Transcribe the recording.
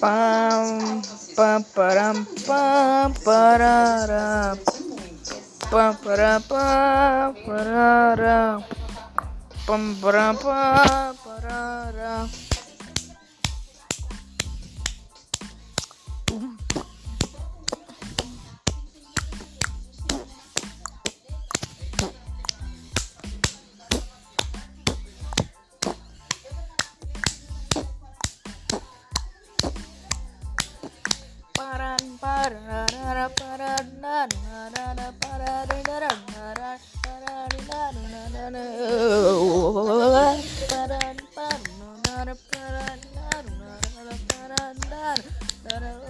Pam, pam, param, pam, parara. Pam, para, pam, parara. Pam, para, pam, parara. Boom. da da